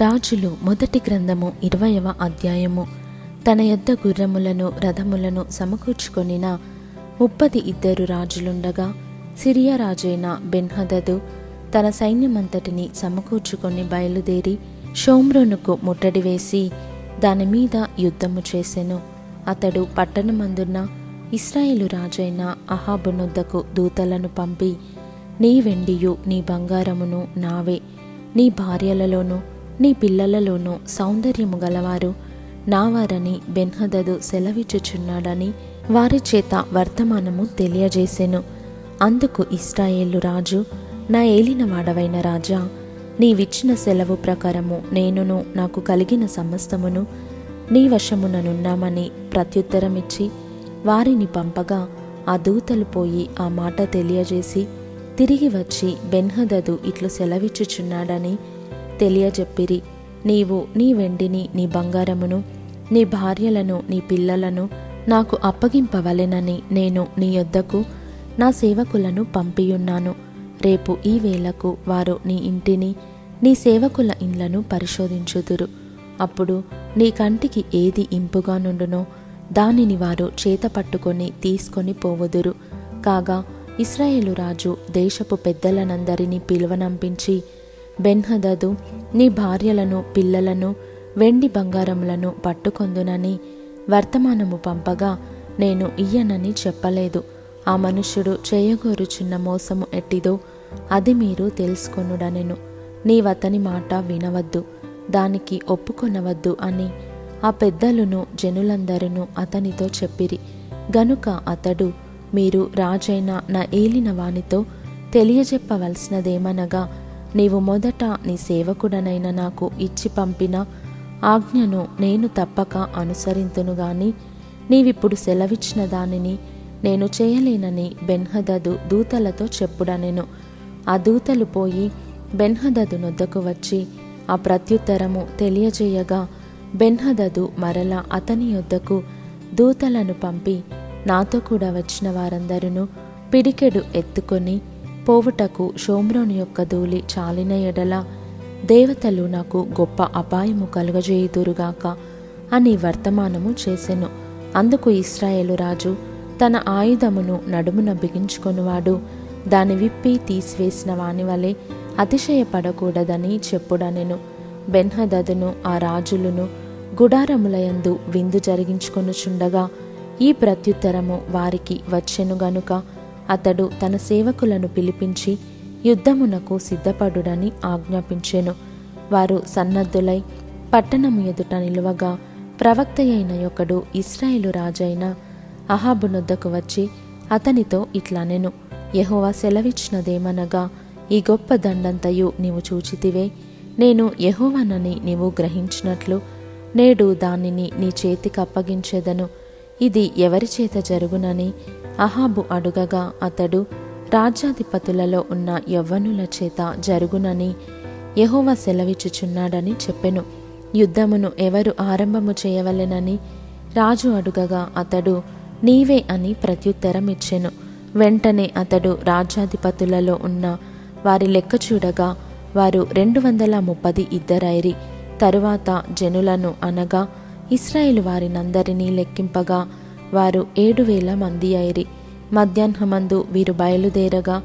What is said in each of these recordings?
రాజులు మొదటి గ్రంథము ఇరవయవ అధ్యాయము. తన యొద్ద గుర్రములను రథములను సమకూర్చుకొనిన ముప్పది ఇద్దరు రాజులుండగా సిరియా రాజైన బెన్హదదు తన సైన్యమంతటిని సమకూర్చుకొని బయలుదేరి షోమ్రోనుకు ముట్టడి వేసి దాని మీద యుద్ధము చేసెను. అతడు పట్టణమందున్న ఇస్రాయేలు రాజైన అహాబునొద్దకు దూతలను పంపి నీ వెండియు నీ బంగారమును నావే నీ భార్యలలోనూ నీ పిల్లలలోనూ సౌందర్యము గలవారు. నావారని బెన్హదదు సెలవిచ్చుచున్నాడని వారి చేత వర్తమానము తెలియజేసెను. అందుకు ఇస్రాయేలు రాజు నా ఏలినవాడవైన రాజా నీవిచ్చిన సెలవు ప్రకారము నేనును నాకు కలిగిన సమస్తమును నీ వశముననున్నామని ప్రత్యుత్తరమిచ్చి వారిని పంపగా ఆ దూతలు పోయి ఆ మాట తెలియజేసి తిరిగి వచ్చి బెన్హదదు ఇట్లు సెలవిచ్చుచున్నాడని తెలియజెప్పిరి నీవు నీ వెండిని నీ బంగారమును నీ భార్యలను నీ పిల్లలను నాకు అప్పగింపవలెనని నేను నీ యొద్దకు నా సేవకులను పంపియున్నాను. రేపు ఈ వేళకు వారు నీ ఇంటిని నీ సేవకుల ఇండ్లను పరిశోధించుదురు. అప్పుడు నీ కంటికి ఏది ఇంపుగా నుండునో దానిని వారు చేత పట్టుకొని తీసుకొని పోవుదురు. కాగా ఇస్రాయేలు రాజు దేశపు పెద్దలనందరినీ పిలువనంపించి బెన్హదదు నీ భార్యలను పిల్లలను వెండి బంగారములను పట్టుకొందునని వర్తమానము పంపగా నేను ఇయ్యనని చెప్పలేదు. ఆ మనుష్యుడు చేయగోరుచున్న మోసము ఎట్టిదో అది మీరు తెలుసుకొనుడనెను. నీవతని మాట వినవద్దు దానికి ఒప్పుకొనవద్దు అని ఆ పెద్దలను జనులందరూ అతనితో చెప్పిరి. గనుక అతడు మీరు రాజైన నా ఏలిన వానితో తెలియజెప్పవలసినదేమనగా నీవు మొదట నీ సేవకుడనైన నాకు ఇచ్చి పంపిన ఆజ్ఞను నేను తప్పక అనుసరింతును గాని నీవిప్పుడు సెలవిచ్చిన దానిని నేను చేయలేనని బెన్హదదు దూతలతో చెప్పుడనెను. ఆ దూతలు పోయి బెన్హదదు నొద్దకు వచ్చి ఆ ప్రత్యుత్తరము తెలియజేయగా బెన్హదదు మరల అతని యొద్దకు దూతలను పంపి నాతో కూడా వచ్చిన వారందరూ పిడికెడు ఎత్తుకొని పోవుటకు షోమ్రోని యొక్క ధూళి చాలిన ఎడల దేవతలు నాకు గొప్ప అపాయము కలుగజేయుదురుగాక అని వర్తమానము చేసెను. అందుకు ఇస్రాయేలు రాజు తన ఆయుధమును నడుమున బిగించుకొనివాడు. దాని విప్పి తీసివేసిన వాని వలె అతిశయపడకూడదని చెప్పుడనెను. బెన్హదదును ఆ రాజులను గుడారములయందు విందు జరిగించుకొనుచుండగా ఈ ప్రత్యుత్తరము వారికి వచ్చెను గనుక అతడు తన సేవకులను పిలిపించి యుద్ధమునకు సిద్ధపడుడని ఆజ్ఞాపించెను. వారు సన్నద్ధులై పట్టణము ఎదుట నిలువగా ప్రవక్త అయిన ఒకడు ఇస్రాయేలు రాజైన అహాబునొద్దకు వచ్చి అతనితో ఇట్లనెను యహోవా సెలవిచ్చినదేమనగా ఈ గొప్ప దండంతయు నీవు చూచితివే నేను యహోవనని నీవు గ్రహించినట్లు నేడు దానిని నీ చేతికి అప్పగించేదను ఇది ఎవరి చేత జరుగునని అహాబు అడుగగా అతడు రాజ్యాధిపతులలో ఉన్న యవ్వనుల చేత జరుగునని యహోవ సెలవిచ్చుచున్నాడని చెప్పెను. యుద్ధమును ఎవరు ఆరంభము చేయవలెనని రాజు అడుగగా అతడు నీవే అని ప్రత్యుత్తరం ఇచ్చెను వెంటనే అతడు రాజ్యాధిపతులలో ఉన్న వారి లెక్క చూడగా వారు రెండు వందల ముప్పది ఇద్దరైరి. తరువాత జనులను అనగా ఇస్రాయేల్ వారినందరినీ లెక్కింపగా వారు ఏడు వేల మంది అయిరి మధ్యాహ్నమందు వీరు బయలుదేరగా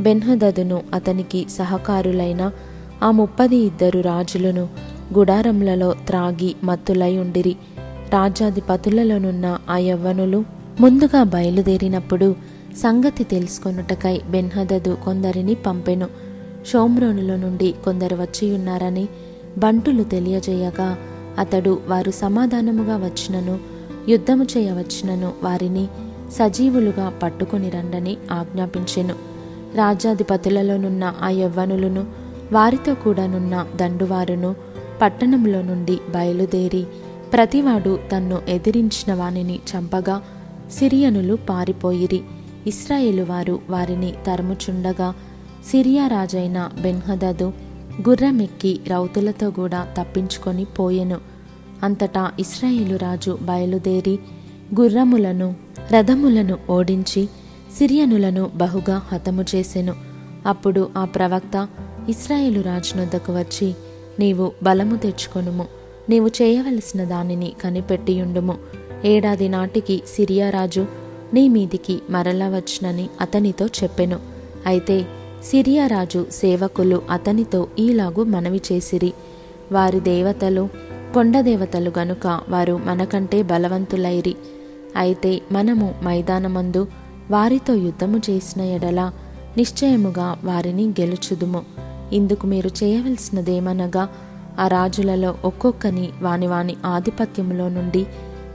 బెన్హదదును అతనికి సహకారులైన ఆ ముప్పది ఇద్దరు రాజులను గుడారములలో త్రాగి మత్తులై ఉండిరి. రాజ్యాధిపతులలోనున్న ఆ యవ్వనులు ముందుగా బయలుదేరినప్పుడు సంగతి తెలుసుకొనుటకై బెన్హదదు కొందరిని పంపెను. షోమ్రోనులో నుండి కొందరు వచ్చియున్నారని బంటులు తెలియజేయగా అతడు వారు సమాధానముగా వచ్చినను యుద్ధము చేయవచ్చినను వారిని సజీవులుగా పట్టుకొని రండని ఆజ్ఞాపించెను. రాజ్యాధిపతులలోనున్న ఆ యవ్వనులను వారితో కూడానున్న దండువారును పట్టణంలో నుండి బయలుదేరి ప్రతివాడు తన్ను ఎదిరించిన వానిని చంపగా సిరియనులు పారిపోయిరి. ఇస్రాయేలు వారు వారిని తరుముచుండగా సిరియా రాజైన బెన్హదదు గుర్రమెక్కి రౌతులతో కూడా తప్పించుకొని పోయెను. అంతటా ఇస్రాయేలు రాజు బయలుదేరి గుర్రములను రథములను ఓడించి సిరియనులను బహుగా హతము చేసెను. అప్పుడు ఆ ప్రవక్త ఇస్రాయేలు రాజునొద్దకు వచ్చి నీవు బలము తెచ్చుకొనుము నీవు చేయవలసిన దానిని కనిపెట్టియుండుము. ఏడాది నాటికి సిరియారాజు నీ మీదికి మరలా వచ్చునని అతనితో చెప్పెను. అయితే సిరియారాజు సేవకులు అతనితో ఈలాగు మనవి చేసిరి. వారి దేవతలు కొండ దేవతలు గనుక వారు మనకంటే బలవంతులైరి అయితే మనము మైదానమందు వారితో యుద్ధము చేసిన ఎడల నిశ్చయముగా వారిని గెలుచుదుము. ఇందుకు మీరు చేయవలసినదేమనగా ఆ రాజులలో ఒక్కొక్కని వాని వాని ఆధిపత్యములో నుండి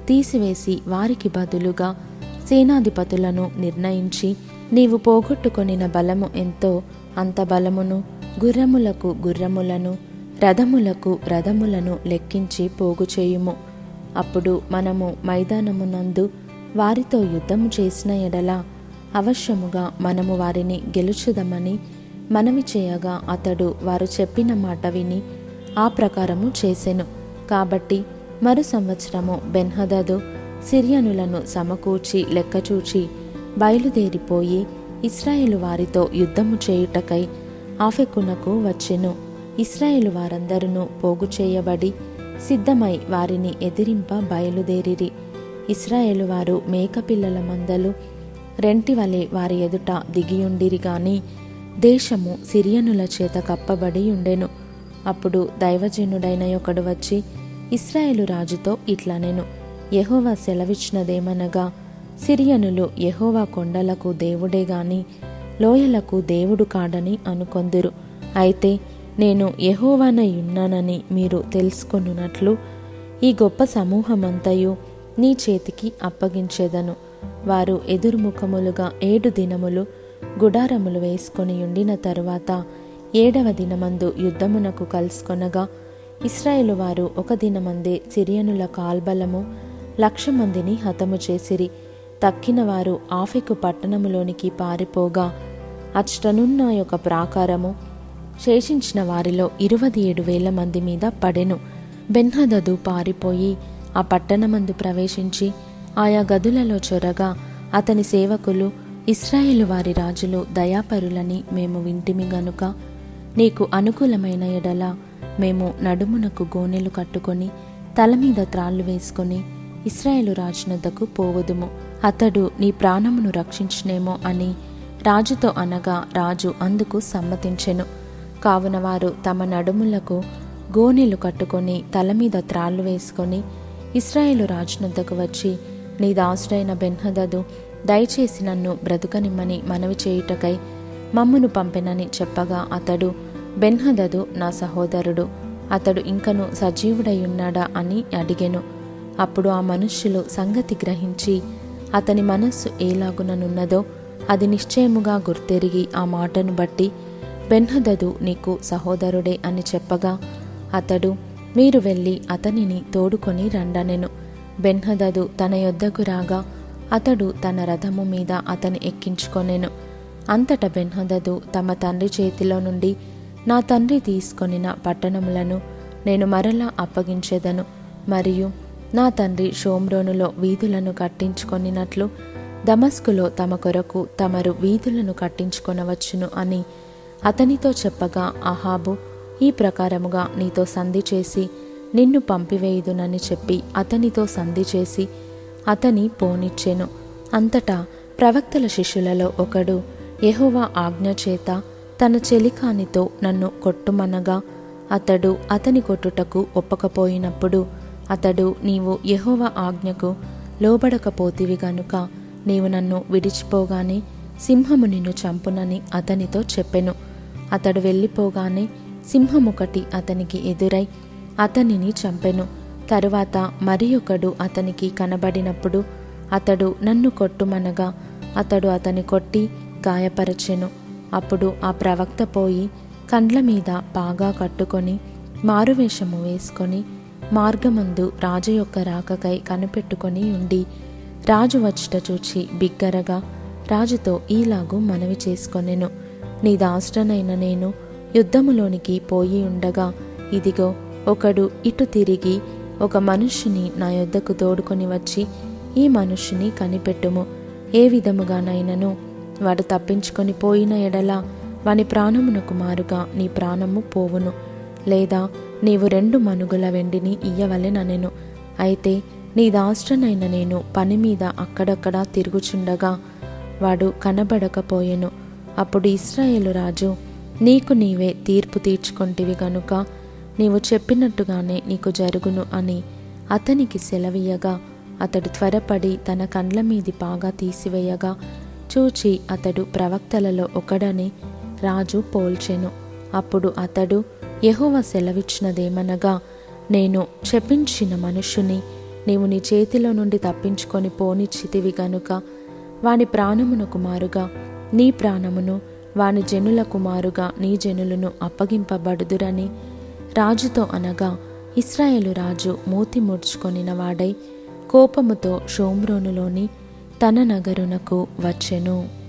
తీసివేసి వారికి బదులుగా సేనాధిపతులను నిర్ణయించి నీవు పోగొట్టుకొనిన బలము ఎంతో అంత బలమును గుర్రములకు గుర్రములను రథములకు రథములను లెక్కించి పోగు చేయుము. అప్పుడు మనము మైదానమునందు వారితో యుద్ధము చేసిన ఎడల అవశ్యముగా మనము వారిని గెలుచుదమని మనవి చేయగా అతడు వారు చెప్పిన మాట విని ఆ ప్రకారము చేసెను. కాబట్టి మరు సంవత్సరము బెన్హదదు సిరియనులను సమకూర్చి లెక్కచూచి బయలుదేరిపోయి ఇస్రాయేలు వారితో యుద్ధము చేయుటకై ఆఫెకునకు వచ్చెను. ఇస్రాయేలు వారందరూ పోగు చేయబడి సిద్ధమై వారిని ఎదిరింప బయలుదేరిరి. ఇస్రాయేలు వారు మేకపిల్లల మందలు రెంటి వలె వారి ఎదుట దిగియుండిరి గాని దేశము సిరియనుల చేత కప్పబడి ఉండెను. అప్పుడు దైవజనుడైన ఒకడు వచ్చి ఇస్రాయేలు రాజుతో ఇట్లనెను యహోవా సెలవిచ్చినదేమనగా సిరియనులు యహోవా కొండలకు దేవుడే గాని లోయలకు దేవుడు కాడని అనుకొందురు. అయితే నేను యెహోవానయున్నానని మీరు తెలుసుకొనున్నట్లు ఈ గొప్ప సమూహమంతయు నీ చేతికి అప్పగించేదను. వారు ఎదురుముఖములుగా ఏడు దినములు గుడారములు వేసుకొని ఉండిన తరువాత ఏడవ దినమందు యుద్ధమునకు కలుసుకొనగా ఇస్రాయేలు వారు ఒక దినమందే సిరియనుల కాల్బలము లక్ష మందిని హతము చేసిరి. తక్కిన వారు ఆఫెకు పట్టణములోనికి పారిపోగా అచ్చటనున్న యొక్క ప్రాకారము శేషించిన వారిలో ఇరవై ఏడు వేల మంది మీద పడెను. బెన్హదదు పారిపోయి ఆ పట్టణమందు ప్రవేశించి ఆయా గదులలో చొరగా అతని సేవకులు ఇస్రాయేలు వారి రాజులు దయాపరులని మేము వింటిమి గనుక. నీకు అనుకూలమైన ఎడల మేము నడుమునకు గోనెలు కట్టుకొని తల మీద త్రాళ్ళు వేసుకొని ఇస్రాయేలు రాజునద్దకు పోవదుము. అతడు నీ ప్రాణమును రక్షించినేమో అని రాజుతో అనగా రాజు అందుకు సమ్మతించెను. కావున వారు తమ నడుములకు గోనెలు కట్టుకొని తల మీద త్రాళ్ళు వేసుకొని ఇస్రాయేలు రాజునద్దకు వచ్చి నీ దాసుడైన బెన్హదదు దయచేసి నన్ను బ్రతుకనిమ్మని మనవి చేయుటకై మమ్మును పంపెనని చెప్పగా అతడు బెన్హదదు నా సహోదరుడు అతడు ఇంకను సజీవుడై ఉన్నాడా అని అడిగెను. అప్పుడు ఆ మనుష్యులు సంగతి గ్రహించి అతని మనస్సు ఏలాగుననున్నదో అది నిశ్చయముగా గుర్తెరిగి ఆ మాటను బట్టి బెన్హదదు నీకు సహోదరుడే అని చెప్పగా అతడు మీరు వెళ్ళి అతనిని తోడుకొని రండనెను. బెన్హదదు తన యొద్దకు రాగా అతడు తన రథము మీద అతని ఎక్కించుకొనెను. అంతట బెన్హదదు తమ తండ్రి చేతిలో నుండి నా తండ్రి తీసుకొనిన పట్టణములను నేను మరలా అప్పగించేదను. మరియు నా తండ్రి షోమ్రోనులో వీధులను కట్టించుకొనినట్లు దమస్కులో తమ కొరకు తమరు వీధులను కట్టించుకొనవచ్చును అని అతనితో చెప్పగా అహాబు ఈ ప్రకారముగా నీతో సంధి చేసి నిన్ను పంపివేయుదునని చెప్పి అతనితో సంధి చేసి అతని పోనిచ్చెను. అంతటా ప్రవక్తల శిష్యులలో ఒకడు యహోవా ఆజ్ఞ చేత తన చెలికానితో నన్ను కొట్టుమనగా అతడు అతని కొట్టుటకు ఒప్పకపోయినప్పుడు అతడు నీవు యహోవ ఆజ్ఞకు లోబడకపోతివి గనుక నీవు నన్ను విడిచిపోగానే సింహము నిన్ను చంపునని అతనితో చెప్పెను. అతడు వెళ్ళిపోగానే సింహమొకటి అతనికి ఎదురై అతనిని చంపెను. తరువాత మరి ఒకడు అతనికి కనబడినప్పుడు అతడు నన్ను కొట్టుమనగా అతడు అతని కొట్టి గాయపరచెను. అప్పుడు ఆ ప్రవక్త పోయి కండ్ల మీద బాగా కట్టుకొని మారువేషము వేసుకొని మార్గమందు రాజు యొక్క రాకకై కనిపెట్టుకొని ఉండి రాజు వచ్చుట చూచి బిగ్గరగా రాజుతో ఈలాగు మనవి చేసుకొనెను. నీ దాష్టనైన నేను యుద్ధములోనికి పోయి ఉండగా ఇదిగో ఒకడు ఇటు తిరిగి ఒక మనుష్యుని నా యొద్దకు తోడుకొని వచ్చి ఈ మనుష్యుని కనిపెట్టుము. ఏ విధముగానైనను వాడు తప్పించుకొని పోయిన ఎడల వాని ప్రాణమునకు మారుగా నీ ప్రాణము పోవును. లేదా నీవు రెండు మనుగుల వెండిని ఇయ్యవలెననెను. అయితే నీ దాష్టనైన నేను పని మీద అక్కడక్కడ తిరుగుచుండగా వాడు కనబడకపోయెను. అప్పుడు ఇస్రాయేలు రాజు నీకు నీవే తీర్పు తీర్చుకొంటివి గనుక నీవు చెప్పినట్టుగానే నీకు జరుగును అని అతనికి సెలవీయగా అతడు త్వరపడి తన కండ్ల మీది బాగా తీసివేయగా చూచి అతడు ప్రవక్తలలో ఒకడని రాజు పోల్చెను. అప్పుడు అతడు యెహోవా సెలవిచ్చినదేమనగా నేను చెప్పించిన మనుషుని నీవు నీ చేతిలో నుండి తప్పించుకొని పోనిచ్చితివి గనుక వాని ప్రాణమునకు మారుగా నీ ప్రాణమును వాని జనుల కుమారుగా నీ జనులను అప్పగింపబడుదురని రాజుతో అనగా ఇస్రాయేలు రాజు మూతి ముడుచుకొనిన వాడై కోపముతో షోమ్రోనులోని తన నగరునకు వచ్చెను.